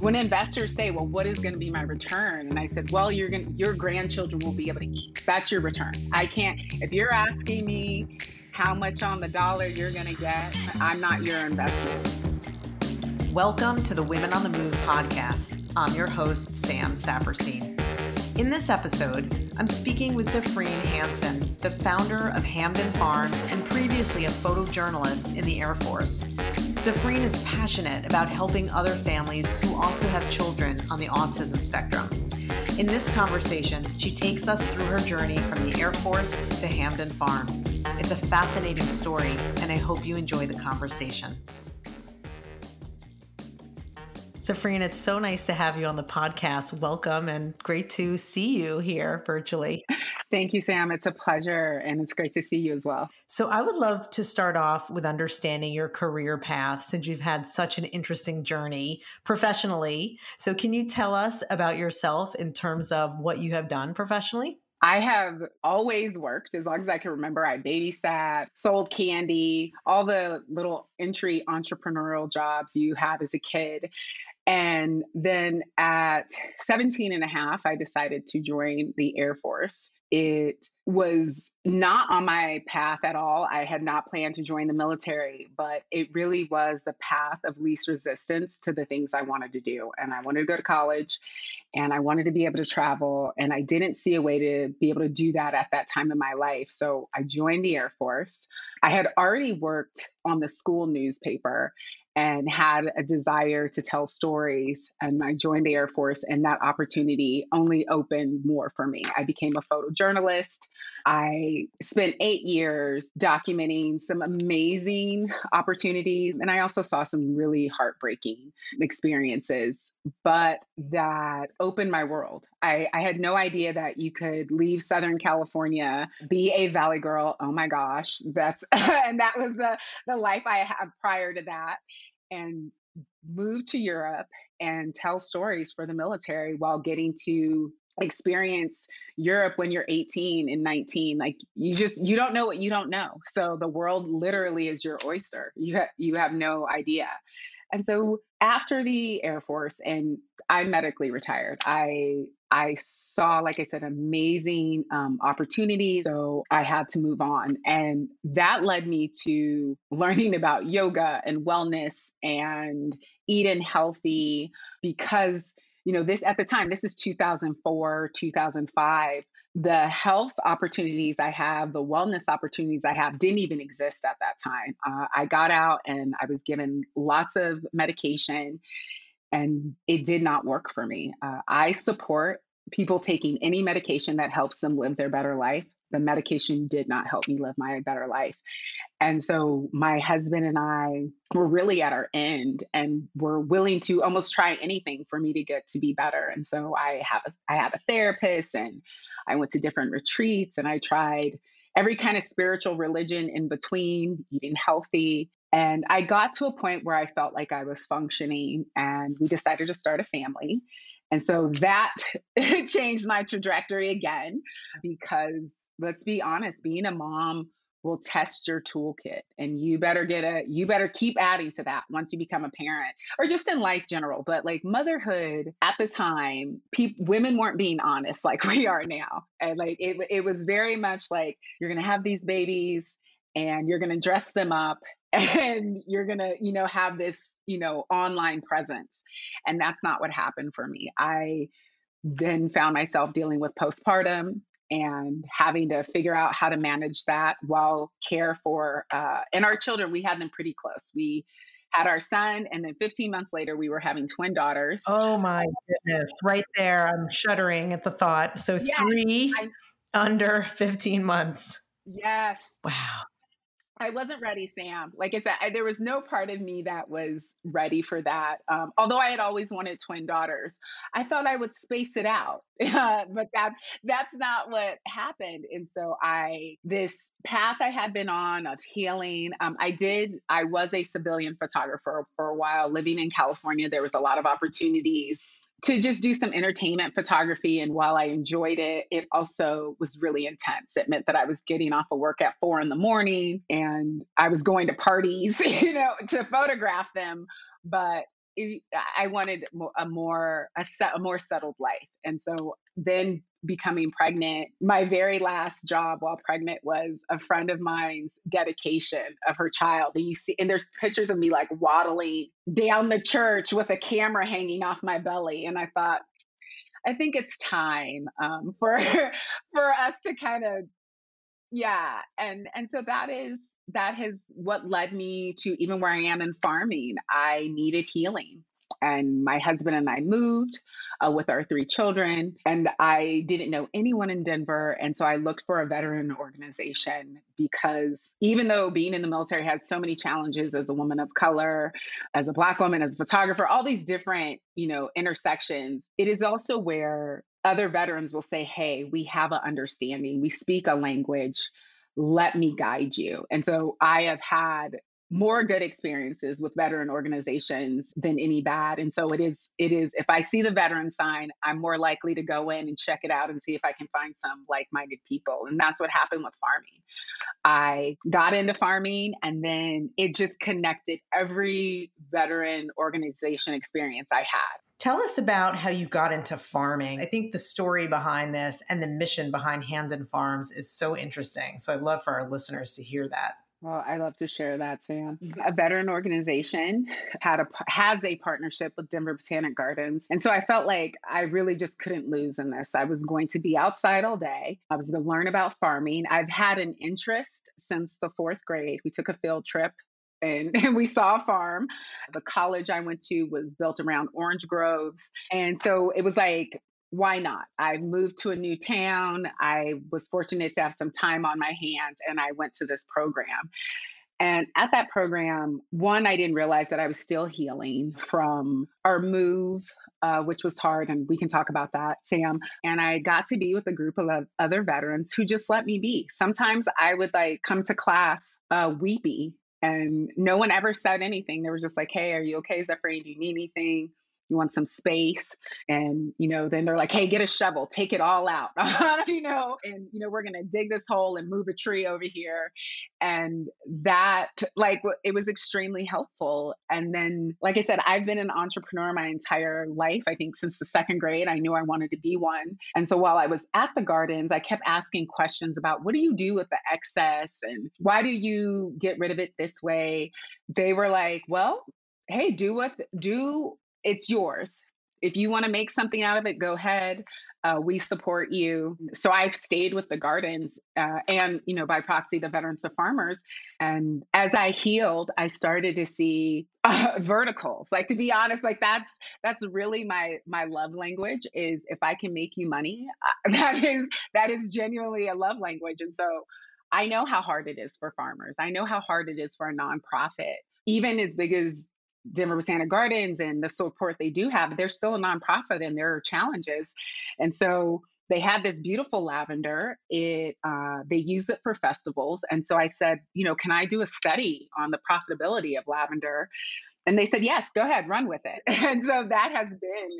when investors say, "Well, what is going to be my return?" and I said, "Well, you're going your grandchildren will be able to eat. That's your return. I can't if you're asking me how much on the dollar you're going to get, I'm not your investment." Welcome to the Women on the Move podcast. I'm your host, Sam Saperstein. In this episode, I'm speaking with Zafreen Hansen, the founder of Hamden Farms and previously a photojournalist in the Air Force. Zafreen is passionate about helping other families who also have children on the autism spectrum. In this conversation, she takes us through her journey from the Air Force to Hamden Farms. It's a fascinating story, and I hope you enjoy the conversation. Zafreen, it's so nice to have you on the podcast. Welcome and great to see you here virtually. Thank you, Sam. It's a pleasure and it's great to see you as well. So, I would love to start off with understanding your career path since you've had such an interesting journey professionally. So, can you tell us about yourself in terms of what you have done professionally? I have always worked as long as I can remember. I babysat, sold candy, all the little entry entrepreneurial jobs you have as a kid. And then at 17 and a half, I decided to join the Air Force. It was not on my path at all. I had not planned to join the military, but it really was the path of least resistance to the things I wanted to do. And I wanted to go to college and I wanted to be able to travel. And I didn't see a way to be able to do that at that time in my life. So I joined the Air Force. I had already worked on the school newspaper and had a desire to tell stories. And I joined the Air Force, and that opportunity only opened more for me. I became a photojournalist. I spent eight years documenting some amazing opportunities, and I also saw some really heartbreaking experiences. But that opened my world. I, I had no idea that you could leave Southern California, be a Valley girl. Oh my gosh, that's and that was the the life I had prior to that and move to Europe and tell stories for the military while getting to experience Europe when you're 18 and 19 like you just you don't know what you don't know so the world literally is your oyster you ha- you have no idea and so after the air force and I medically retired I I saw, like I said, amazing um, opportunities. So I had to move on. And that led me to learning about yoga and wellness and eating healthy because, you know, this at the time, this is 2004, 2005. The health opportunities I have, the wellness opportunities I have didn't even exist at that time. Uh, I got out and I was given lots of medication and it did not work for me. Uh, I support people taking any medication that helps them live their better life. The medication did not help me live my better life. And so my husband and I were really at our end and were willing to almost try anything for me to get to be better. And so I have a, I had a therapist and I went to different retreats and I tried every kind of spiritual religion in between, eating healthy. And I got to a point where I felt like I was functioning, and we decided to start a family. And so that changed my trajectory again because let's be honest, being a mom will test your toolkit and you better get a you better keep adding to that once you become a parent or just in life general but like motherhood at the time people women weren't being honest like we are now and like it, it was very much like you're gonna have these babies and you're gonna dress them up and you're gonna you know have this you know online presence and that's not what happened for me. I then found myself dealing with postpartum and having to figure out how to manage that while care for uh, and our children we had them pretty close. We had our son and then 15 months later we were having twin daughters. Oh my goodness right there i'm shuddering at the thought. So yes, three I, under 15 months. Yes. Wow I wasn't ready, Sam. Like I said, I, there was no part of me that was ready for that. Um, although I had always wanted twin daughters, I thought I would space it out, but that's that's not what happened. And so I this path I had been on of healing. Um, I did. I was a civilian photographer for a while, living in California. There was a lot of opportunities to just do some entertainment photography. And while I enjoyed it, it also was really intense. It meant that I was getting off of work at four in the morning and I was going to parties, you know, to photograph them. But I wanted a more a, set, a more settled life, and so then becoming pregnant, my very last job while pregnant was a friend of mine's dedication of her child. And you see, and there's pictures of me like waddling down the church with a camera hanging off my belly, and I thought, I think it's time um, for for us to kind of yeah and and so that is that has what led me to even where I am in farming. I needed healing. And my husband and I moved uh, with our three children, and I didn't know anyone in Denver. And so I looked for a veteran organization because even though being in the military has so many challenges as a woman of color, as a Black woman, as a photographer, all these different, you know, intersections, it is also where other veterans will say, Hey, we have an understanding, we speak a language let me guide you. And so I have had more good experiences with veteran organizations than any bad and so it is it is if i see the veteran sign i'm more likely to go in and check it out and see if i can find some like-minded people and that's what happened with farming i got into farming and then it just connected every veteran organization experience i had Tell us about how you got into farming. I think the story behind this and the mission behind Hamden Farms is so interesting. So I'd love for our listeners to hear that. Well, I love to share that, Sam. Mm-hmm. A veteran organization had a has a partnership with Denver Botanic Gardens, and so I felt like I really just couldn't lose in this. I was going to be outside all day. I was going to learn about farming. I've had an interest since the fourth grade. We took a field trip and, and, we saw a farm. The college I went to was built around orange groves. And so it was like, why not? I moved to a new town. I was fortunate to have some time on my hands and I went to this program. And at that program, one, I didn't realize that I was still healing from our move, uh, which was hard. And we can talk about that, Sam. And I got to be with a group of other veterans who just let me be. Sometimes I would like come to class uh, weepy and no one ever said anything. They were just like, hey, are you okay, Zephrine? Do you need anything? You want some space? And you know then they're like hey get a shovel take it all out you know and you know we're to dig this hole and move a tree over here. And that like it was extremely helpful. And then like i said i've been an entrepreneur my entire life i think since the second grade i knew i wanted to be one. And so while i was at the gardens i kept asking questions about what do you do with the excess? And why do you get rid of it this way? They were like well hey do what do it's yours. If you want to make something out of it, go ahead. Uh, we support you. So I've stayed with the gardens uh, and, you know, by proxy, the Veterans to Farmers. And as I healed, I started to see uh, verticals. Like to be honest, like that's that's really my my love language. Is if I can make you money, that is that is genuinely a love language. And so I know how hard it is for farmers. I know how hard it is for a nonprofit, even as big as Denver Botanic Gardens and the support they do have, they're still a nonprofit and there are challenges. And so they had this beautiful lavender. It uh, they use it for festivals, and so I said, you know, can I do a study on the profitability of lavender? And they said, yes, go ahead, run with it. And so that has been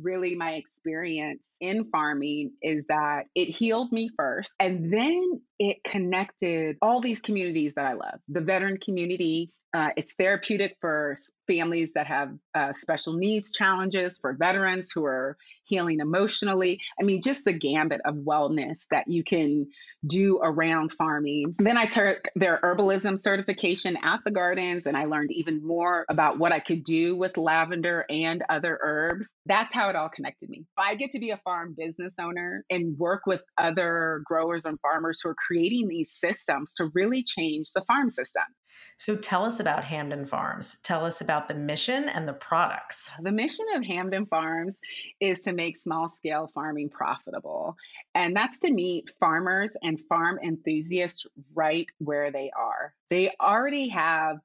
really my experience in farming is that it healed me first and then it connected all these communities that I love the veteran community, uh, it's therapeutic for families that have uh, special needs challenges, for veterans who are healing emotionally. I mean, just the gambit of wellness that you can do around farming. Then I took their herbalism certification at the gardens, and I learned even more about what I could do with lavender and other herbs. That's how it all connected me. I get to be a farm business owner and work with other growers and farmers who are creating these systems to really change the farm system. So tell us about Hamden Farms. Tell us about the mission and the products. The mission of Hamden Farms is to make small scale farming profitable. And that's to meet farmers and farm enthusiasts right where they are. They already have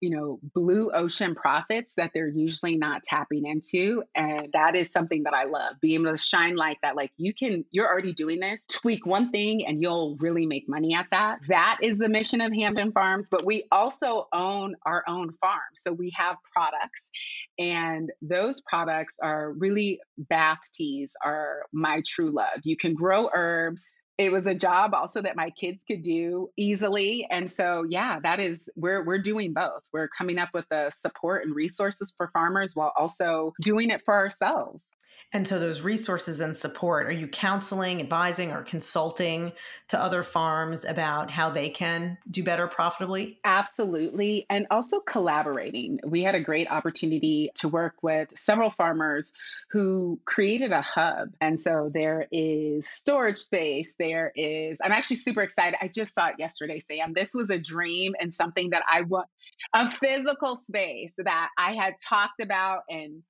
you know, blue ocean profits that they're usually not tapping into. And that is something that I love being able to shine light that, like, you can, you're already doing this, tweak one thing and you'll really make money at that. That is the mission of Hamden Farms. But we also own our own farm. So we have products, and those products are really bath teas, are my true love. You can grow herbs it was a job also that my kids could do easily. And so, yeah, that is we're we're doing both. We're coming up with the support and resources for farmers while also doing it for ourselves. And so, those resources and support are you counseling, advising, or consulting to other farms about how they can do better profitably? Absolutely. And also collaborating. We had a great opportunity to work with several farmers who created a hub. And so, there is storage space. There is, I'm actually super excited. I just saw it yesterday, Sam. This was a dream and something that I want a physical space that I had talked about and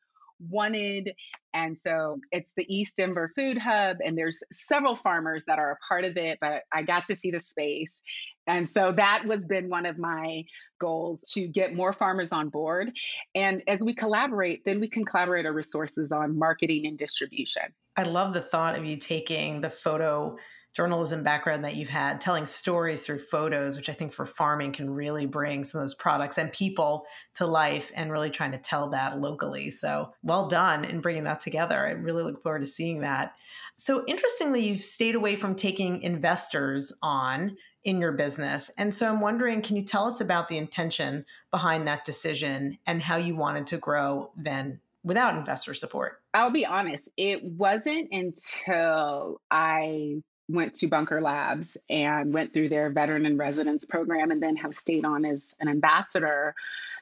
wanted. And so it's the East Denver Food Hub, and there's several farmers that are a part of it, but I got to see the space. And so that was been one of my goals to get more farmers on board. And as we collaborate, then we can collaborate our resources on marketing and distribution. I love the thought of you taking the photo journalism background that you've had, telling stories through photos, which I think for farming can really bring some of those products and people to life and really trying to tell that locally. So well done in bringing that together. I really look forward to seeing that. So interestingly, you've stayed away from taking investors on in your business. And so I'm wondering, can you tell us about the intention behind that decision and how you wanted to grow then without investor support? I'll be honest, it wasn't until I went to Bunker Labs and went through their veteran in residence program and then have stayed on as an ambassador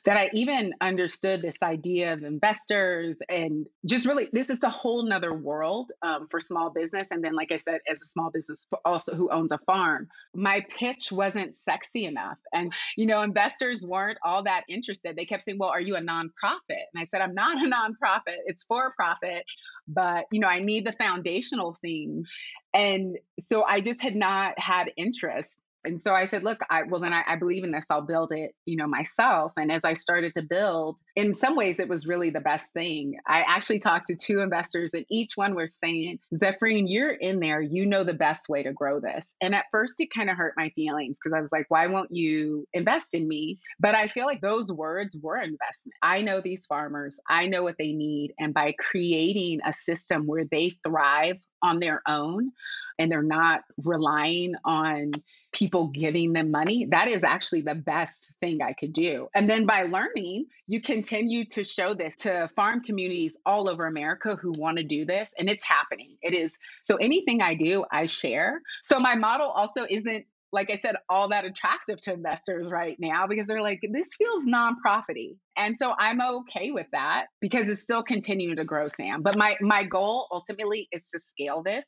that I even understood this idea of investors and just really this is a whole nother world um, for small business. And then, like I said, as a small business also who owns a farm, my pitch wasn't sexy enough. And, you know, investors weren't all that interested. They kept saying, well, are you a nonprofit? And I said, I'm not a nonprofit, it's for profit, but, you know, I need the foundational things. And so I just had not had interest and so I said, look, I well then I, I, believe in this. I'll build it, you know, myself. And as I started to build, in some ways it was really the best thing. I actually talked to two investors, and each one was saying, Zephrine, you're in there. You know the best way to grow this. And at first it kind of hurt my feelings because I was like, why won't you invest in me? But I feel like those words were investment. I know these farmers, I know what they need. And by creating a system where they thrive on their own and they're not relying on people giving them money, that is actually the best thing I could do. And then by learning, you continue to show this to farm communities all over America who want to do this. And it's happening. It is. So anything I do, I share. So my model also isn't like I said, all that attractive to investors right now because they're like, this feels nonprofity. And so I'm okay with that because it's still continuing to grow, Sam. But my my goal ultimately is to scale this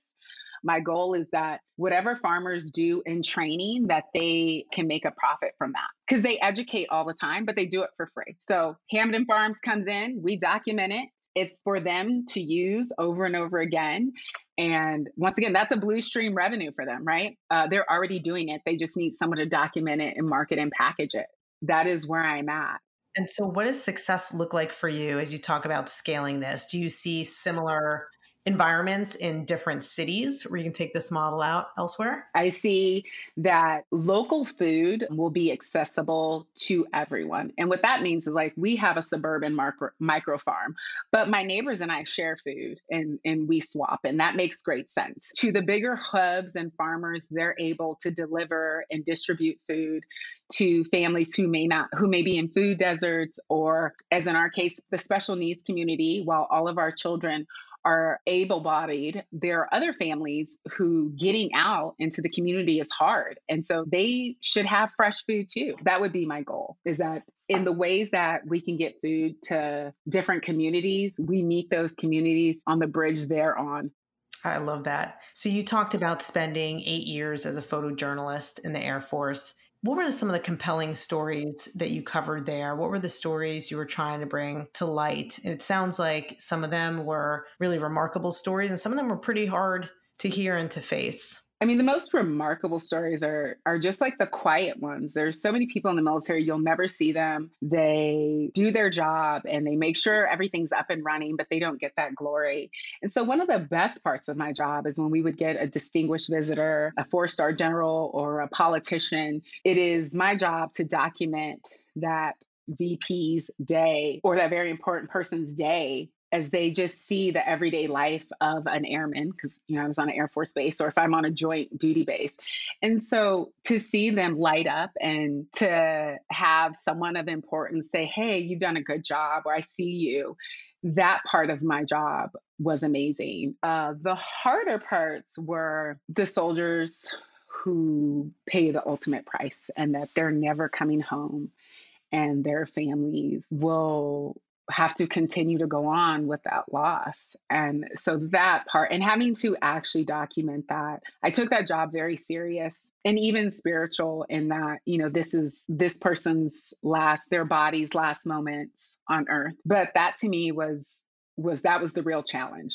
my goal is that whatever farmers do in training that they can make a profit from that because they educate all the time but they do it for free so Hamden Farms comes in we document it it's for them to use over and over again. And once again that's a blue stream revenue for them right? Uh, they're already doing it. They just need someone to document it and market and package it. That is where i'm at. And so, what does success look like for you as you talk about scaling this? Do you see similar environments in different cities where you can take this model out elsewhere? I see that local food will be accessible to everyone. And what that means is like we have a suburban micro, micro farm, but my neighbors and I share food and, and we swap, and that makes great sense. To the bigger hubs and farmers, they're able to deliver and distribute food to families who may not who may be in food deserts or as in our case the special needs community while all of our children are able bodied, there are other families who getting out into the community is hard. And so they should have fresh food too. That would be my goal is that in the ways that we can get food to different communities, we meet those communities on the bridge they're on. I love that. So you talked about spending eight years as a photojournalist in the Air Force. What were some of the compelling stories that you covered there? What were the stories you were trying to bring to light? And it sounds like some of them were really remarkable stories, and some of them were pretty hard to hear and to face. I mean, the most remarkable stories are are just like the quiet ones. There's so many people in the military, you'll never see them. They do their job and they make sure everything's up and running, but they don't get that glory. And so one of the best parts of my job is when we would get a distinguished visitor, a four-star general or a politician. It is my job to document that VP's day or that very important person's day as they just see the everyday life of an airman because you know I was on an Air Force base or if I'm on a joint duty base. And so to see them light up and to have someone of importance say, "Hey, you've done a good job," or "I see you," that part of my job was amazing. Uh, the harder parts were the soldiers who pay the ultimate price and that they're never coming home and their families will have to continue to go on with that loss. And so that part, and having to actually document that, I took that job very serious and even spiritual in that, you know, this is this person's last, their body's last moments on earth. But that to me was, was that was the real challenge.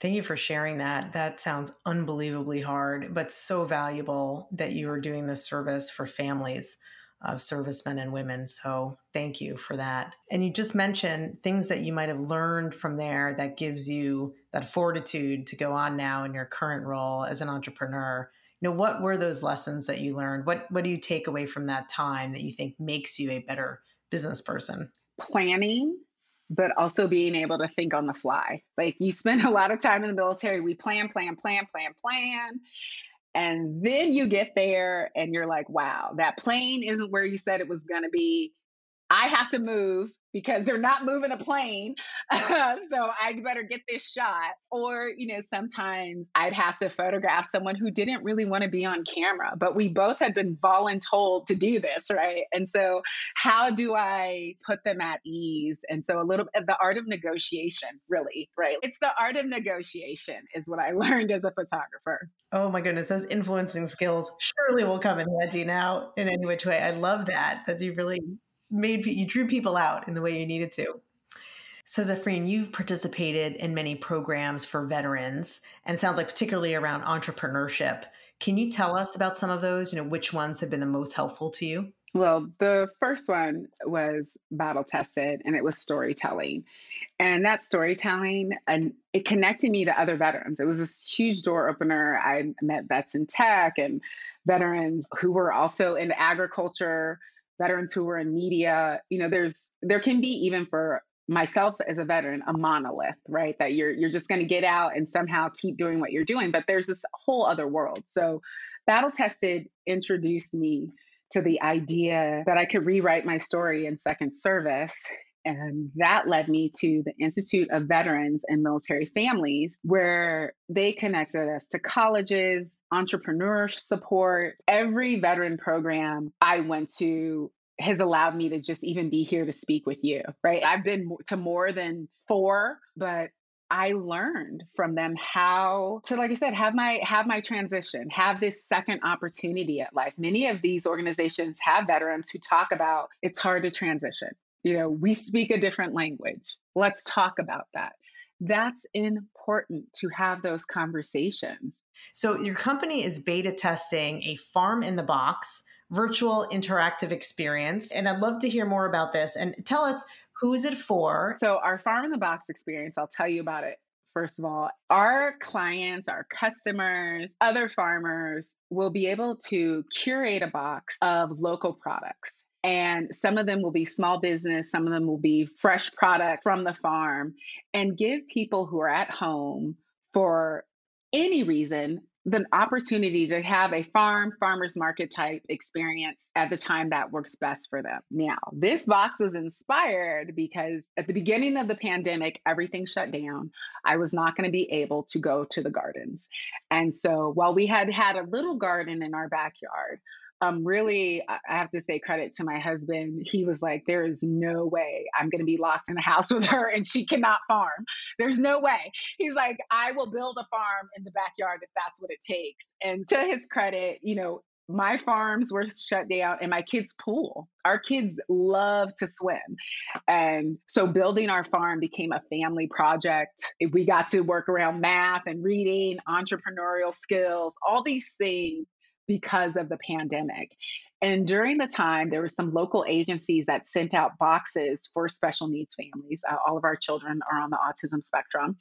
Thank you for sharing that. That sounds unbelievably hard, but so valuable that you are doing this service for families of servicemen and women. So thank you for that. And you just mentioned things that you might have learned from there that gives you that fortitude to go on now in your current role as an entrepreneur. You know, what were those lessons that you learned? What what do you take away from that time that you think makes you a better business person? Planning but also being able to think on the fly. Like you spend a lot of time in the military, we plan, plan, plan, plan, plan. And then you get there and you're like, wow, that plane isn't where you said it was going to be. I have to move because they're not moving a plane. Uh, so I'd better get this shot. Or, you know, sometimes I'd have to photograph someone who didn't really want to be on camera, but we both had been voluntold to do this, right? And so, how do I put them at ease? And so, a little bit the art of negotiation, really, right? It's the art of negotiation, is what I learned as a photographer. Oh my goodness, those influencing skills surely will come in handy now in any which way. I love that, that you really made you drew people out in the way you needed to. So, Zafreen, you've participated in many programs for veterans, and it sounds like particularly around entrepreneurship. Can you tell us about some of those? You know, which ones have been the most helpful to you? Well, the first one was battle tested, and it was storytelling. And that storytelling, and it connected me to other veterans. It was this huge door opener. I met vets in tech and veterans who were also in agriculture veterans who were in media you know there's there can be even for myself as a veteran a monolith right? That you're you're just going to get out and somehow keep doing what you're doing but there's this whole other world. So battle tested introduced me to the idea that I could rewrite my story in second service and that led me to the Institute of Veterans and Military Families, where they connected us to colleges, entrepreneur support. Every veteran program I went to has allowed me to just even be here to speak with you, right? I've been to more than four, but I learned from them how to, like I said, have my have my transition, have this second opportunity at life. Many of these organizations have veterans who talk about it's hard to transition. You know, we speak a different language. Let's talk about that. That's important to have those conversations. So, your company is beta testing a farm in the box virtual interactive experience. And I'd love to hear more about this. And tell us who is it for? So, our farm in the box experience, I'll tell you about it. First of all, our clients, our customers, other farmers will be able to curate a box of local products and some of them will be small business, some of them will be fresh product from the farm, and give people who are at home for any reason the opportunity to have a farm farmers market type experience at the time that works best for them. Now, this box was inspired because at the beginning of the pandemic, everything shut down. I was not going to be able to go to the gardens. And so while we had had a little garden in our backyard, um, really, I have to say credit to my husband. He was like, There is no way I'm going to be locked in a house with her and she cannot farm. There's no way. He's like, I will build a farm in the backyard if that's what it takes. And to his credit, you know, my farms were shut down and my kids' pool. Our kids love to swim. And so building our farm became a family project. We got to work around math and reading, entrepreneurial skills, all these things because of the pandemic. And during the time, there were some local agencies that sent out boxes for special needs families. Uh, all of our children are on the autism spectrum.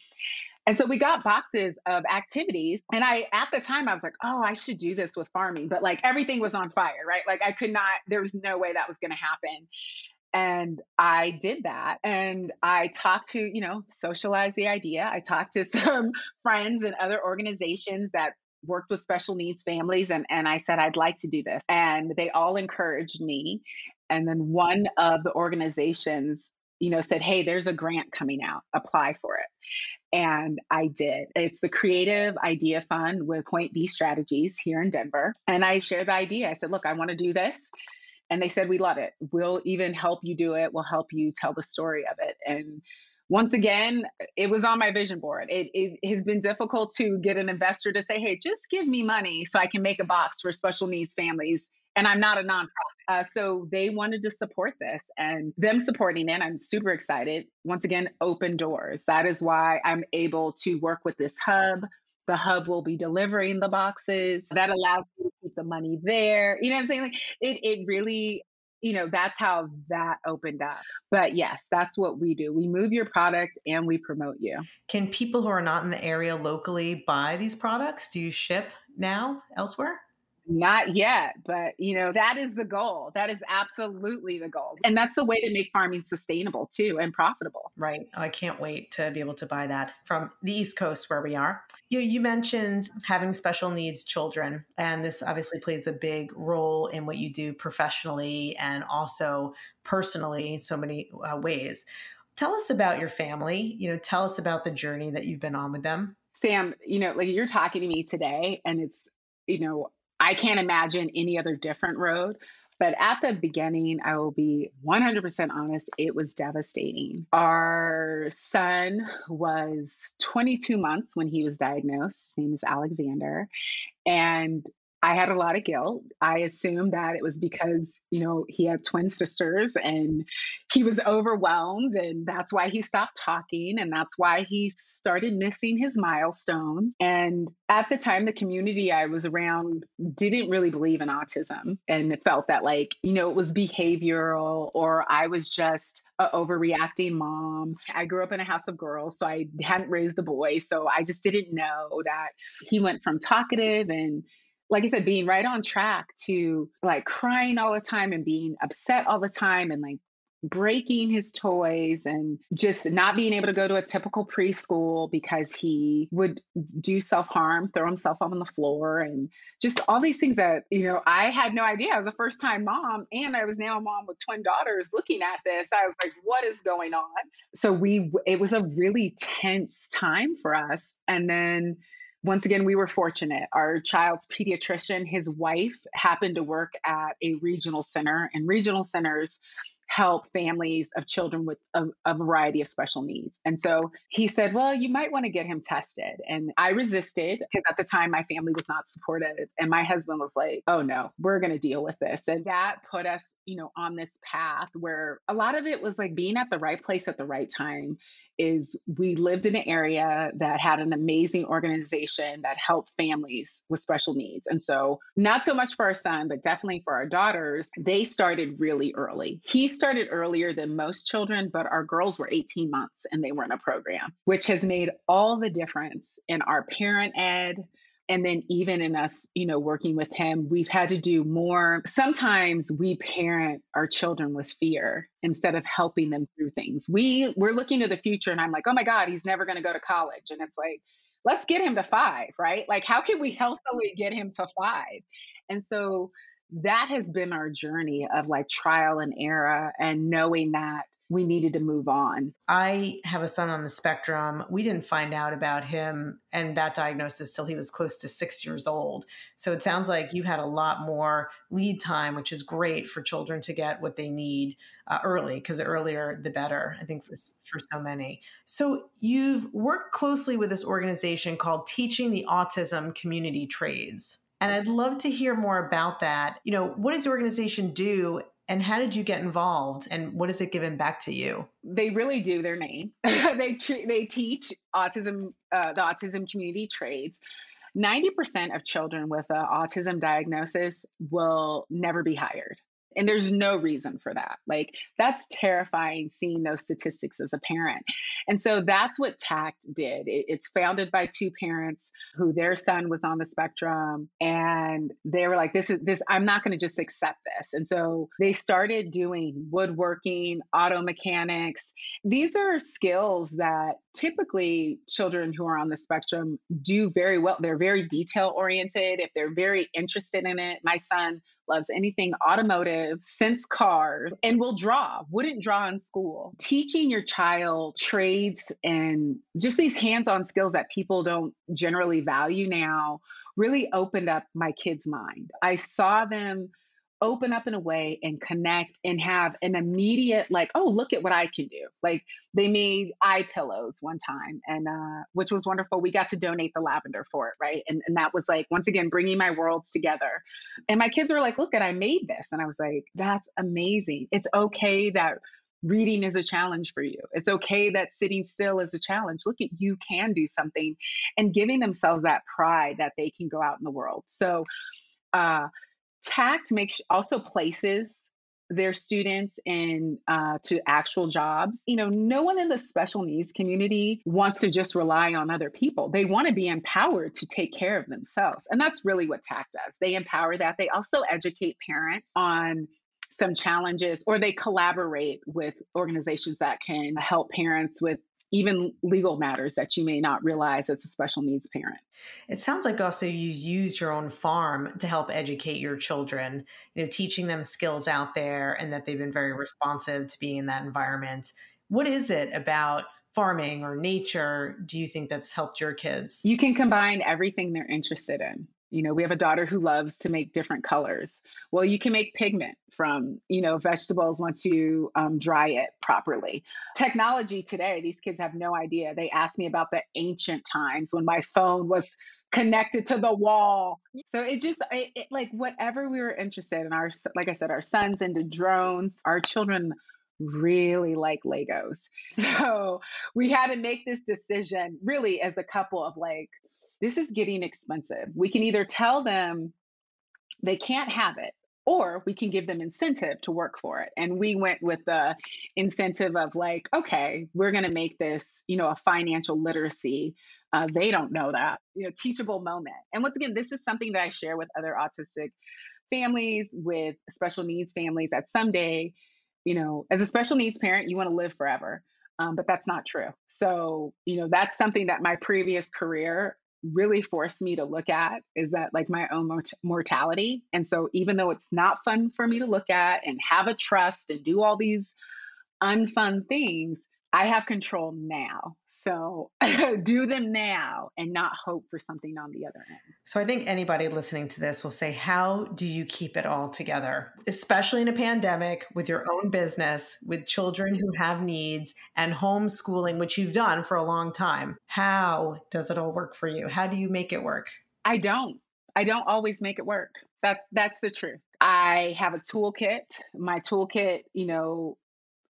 And so we got boxes of activities. And I, at the time, I was like, oh, I should do this with farming. But like everything was on fire, right? Like I could not, there was no way that was going to happen. And I did that. And I talked to, you know, socialize the idea. I talked to some friends and other organizations that worked with special needs families and, and I said I'd like to do this. And they all encouraged me. And then one of the organizations, you know, said, Hey, there's a grant coming out, apply for it. And I did. It's the Creative Idea Fund with Point B Strategies here in Denver. And I shared the idea. I said, Look, I want to do this. And they said, We love it. We'll even help you do it. We'll help you tell the story of it. And once again, it was on my vision board. It, it, has been difficult to get an investor to say, hey, just give me money so I can make a box for special needs families. And I'm not a nonprofit. Uh, so they wanted to support this and them supporting it. I'm super excited. Once again, open doors. That is why I'm able to work with this hub. The hub will be delivering the boxes. That allows me to keep the money there. You know what I'm saying? Like it, it really you know, that's how that opened up. But yes, that's what we do. We move your product and we promote you. Can people who are not in the area locally buy these products? Do you ship now elsewhere? Not yet, but you know, that is the goal. That is absolutely the goal. And that's the way to make farming sustainable too and profitable. Right. Oh, I can't wait to be able to buy that from the East Coast where we are. You you mentioned having special needs children and this obviously plays a big role in what you do professionally and also personally in so many uh, ways. Tell us about your family, you know, tell us about the journey that you've been on with them. Sam, you know, like you're talking to me today and it's you know, I can't imagine any other different road. But at the beginning, I will be 100% honest, it was devastating. Our son was 22 months when he was diagnosed. His name is Alexander. And I had a lot of guilt. I assumed that it was because, you know, he had twin sisters and he was overwhelmed and that's why he stopped talking and that's why he started missing his milestones. And at the time the community I was around didn't really believe in autism and it felt that like, you know, it was behavioral or I was just a overreacting mom. I grew up in a house of girls, so I hadn't raised a boy. So I just didn't know that he went from talkative and like I said, being right on track to like crying all the time and being upset all the time and like breaking his toys and just not being able to go to a typical preschool because he would do self harm, throw himself on the floor, and just all these things that, you know, I had no idea. I was a first time mom and I was now a mom with twin daughters looking at this. I was like, what is going on? So we, it was a really tense time for us. And then, once again, we were fortunate. Our child's pediatrician, his wife, happened to work at a regional center, and regional centers help families of children with a, a, variety of special needs. And so he said, Well, you might want to get him tested. And I resisted because at the time my family was not supportive. And my husband was like, Oh no, we're going to deal with this. And that put us, you know, on this path where a lot of it was like being at the right place at the right time is we lived in an area that had an amazing organization that helped families with special needs. And so, not so much for our son, but definitely for our daughters, they started really early. He started earlier than most children, but our girls were 18 months and they were in a program, which has made all the difference in our parent ed and then even in us you know working with him we've had to do more. Sometimes we parent our children with fear instead of helping them through things. We we're looking to the future and i'm like oh my god he's never going to go to college. And it's like let's get him to five right? Like how can we healthily get him to five? And so that has been our journey of like trial and error and knowing that we needed to move on. I have a son on the spectrum. We didn't find out about him and that diagnosis till he was close to six years old. So it sounds like you had a lot more lead time, which is great for children to get what they need uh, early, because the earlier the better, I think, for, for so many. So you've worked closely with this organization called Teaching the Autism Community Trades. And I'd love to hear more about that. You know, what does the organization do and how did you get involved and what has it given back to you? They really do their name. they, they teach autism, uh, the autism community trades. 90% of children with an autism diagnosis will never be hired. And there's no reason for that. Like, that's terrifying seeing those statistics as a parent. And so that's what TACT did. It, it's founded by two parents who their son was on the spectrum. And they were like, this is this, I'm not going to just accept this. And so they started doing woodworking, auto mechanics. These are skills that typically children who are on the spectrum do very well. They're very detail oriented. If they're very interested in it, my son loves anything automotive, since cars, and will draw, wouldn't draw in school. Teaching your child trades and just these hands on skills that people don't generally value now really opened up my kids' mind. I saw them open up in a way and connect and have an immediate like oh look at what i can do like they made eye pillows one time and uh, which was wonderful we got to donate the lavender for it right and, and that was like once again bringing my worlds together and my kids were like look at i made this and i was like that's amazing it's okay that reading is a challenge for you. It's okay that sitting still is a challenge. Look at you can do something and giving themselves that pride that they can go out in the world. So uh tact makes also places their students in uh, to actual jobs. You know no one in the special needs community wants to just rely on other people. They want to be empowered to take care of themselves and that's really what tact does. They empower that. They also educate parents on some challenges or they collaborate with organizations that can help parents with even legal matters that you may not realize as a special needs parent. It sounds like also you use your own farm to help educate your children, you know, teaching them skills out there and that they've been very responsive to being in that environment. What is it about farming or nature do you think that's helped your kids? You can combine everything they're interested in. You know, we have a daughter who loves to make different colors. Well, you can make pigment from, you know, vegetables once you um, dry it properly. Technology today, these kids have no idea. They ask me about the ancient times when my phone was connected to the wall. So it just it, it, like whatever we were interested in. Our like I said, our sons into drones. Our children really like Legos. So we had to make this decision really as a couple of like this is getting expensive. We can either tell them they can't have it or we can give them incentive to work for it. And we went with the incentive of like okay we're going to make this you know a financial literacy. Uh, they don't know that you know teachable moment. And once again this is something that i share with other autistic families with special needs families that someday you know as a special needs parent you want to live forever um, but that's not true. So you know that's something that my previous career really forced me to look at is that like my own mort- mortality. And so even though it's not fun for me to look at and have a trust and do all these unfun things, I have control now. So do them now and not hope for something on the other end. So I think anybody listening to this will say, How do you keep it all together? Especially in a pandemic with your own business, with children who have needs and homeschooling, which you've done for a long time. How does it all work for you? How do you make it work? I don't. I don't always make it work. That's that's the truth. I have a toolkit. My toolkit, you know,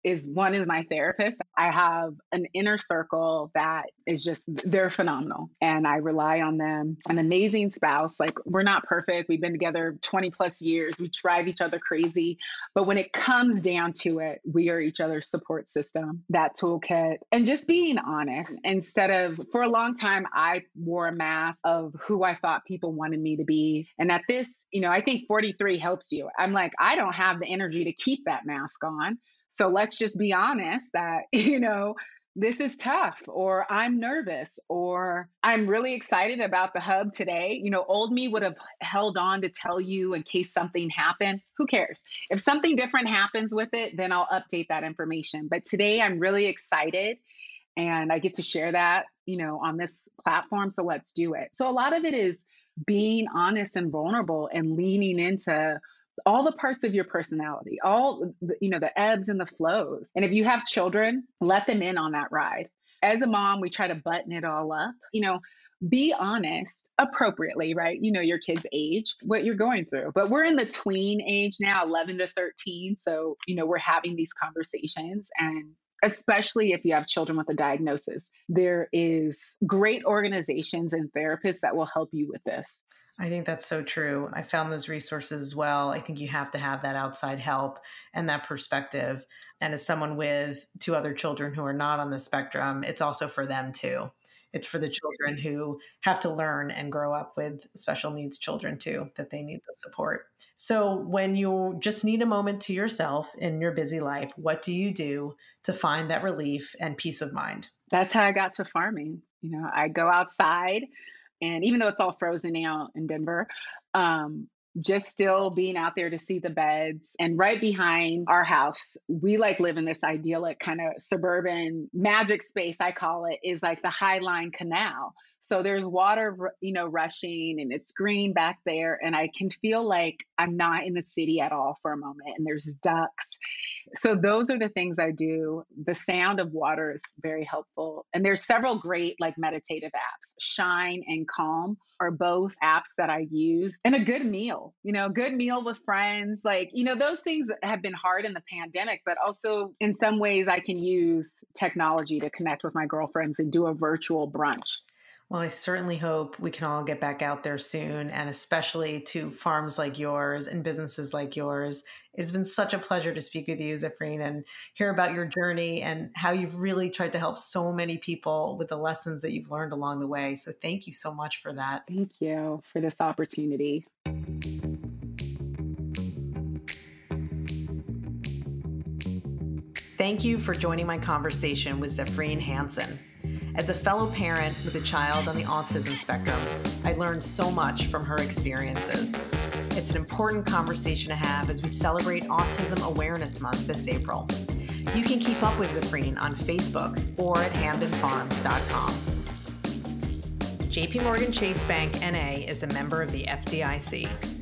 is one is my therapist. I have an inner circle that is just they're phenomenal and I rely on them. An amazing spouse. Like we're not perfect. We've been together 20 plus years. We drive each other crazy, but when it comes down to it, we are each other's support system. That toolkit and just being honest instead of for a long time I wore a mask of who I thought people wanted me to be. And at this, you know, I think 43 helps you. I'm like I don't have the energy to keep that mask on. So let's just be honest that, you know, this is tough, or I'm nervous, or I'm really excited about the hub today. You know, old me would have held on to tell you in case something happened. Who cares? If something different happens with it, then I'll update that information. But today I'm really excited and I get to share that, you know, on this platform. So let's do it. So a lot of it is being honest and vulnerable and leaning into all the parts of your personality, all the, you know, the ebbs and the flows. And if you have children, let them in on that ride. As a mom, we try to button it all up. You know, be honest appropriately, right? You know your kid's age, what you're going through. But we're in the tween age now, 11 to 13. So, you know, we're having these conversations and especially if you have children with a diagnosis. There is great organizations and therapists that will help you with this. I think that's so true. I found those resources as well. I think you have to have that outside help and that perspective. And as someone with two other children who are not on the spectrum, it's also for them too. It's for the children mm-hmm. who have to learn and grow up with special needs children too, that they need the support. So, when you just need a moment to yourself in your busy life, what do you do to find that relief and peace of mind? That's how I got to farming. You know, I go outside, and even though it's all frozen now in Denver, um, just still being out there to see the beds. And right behind our house, we like live in this idyllic kind of suburban magic space, I call it, is like the Highline Canal. So there's water, you know, rushing and it's green back there. And I can feel like I'm not in the city at all for a moment. And there's ducks. So those are the things I do. The sound of water is very helpful. And there's several great like meditative apps. Shine and Calm are both apps that I use. And a good meal, you know, good meal with friends. Like, you know, those things have been hard in the pandemic, but also in some ways I can use technology to connect with my girlfriends and do a virtual brunch. Well, I certainly hope we can all get back out there soon, and especially to farms like yours and businesses like yours. It's been such a pleasure to speak with you, Zafreen, and hear about your journey and how you've really tried to help so many people with the lessons that you've learned along the way. So, thank you so much for that. Thank you for this opportunity. Thank you for joining my conversation with Zafreen Hansen. As a fellow parent with a child on the autism spectrum, I learned so much from her experiences. It's an important conversation to have as we celebrate Autism Awareness Month this April. You can keep up with Zafreen on Facebook or at hamdenfarms.com. JP Morgan Chase Bank NA is a member of the FDIC.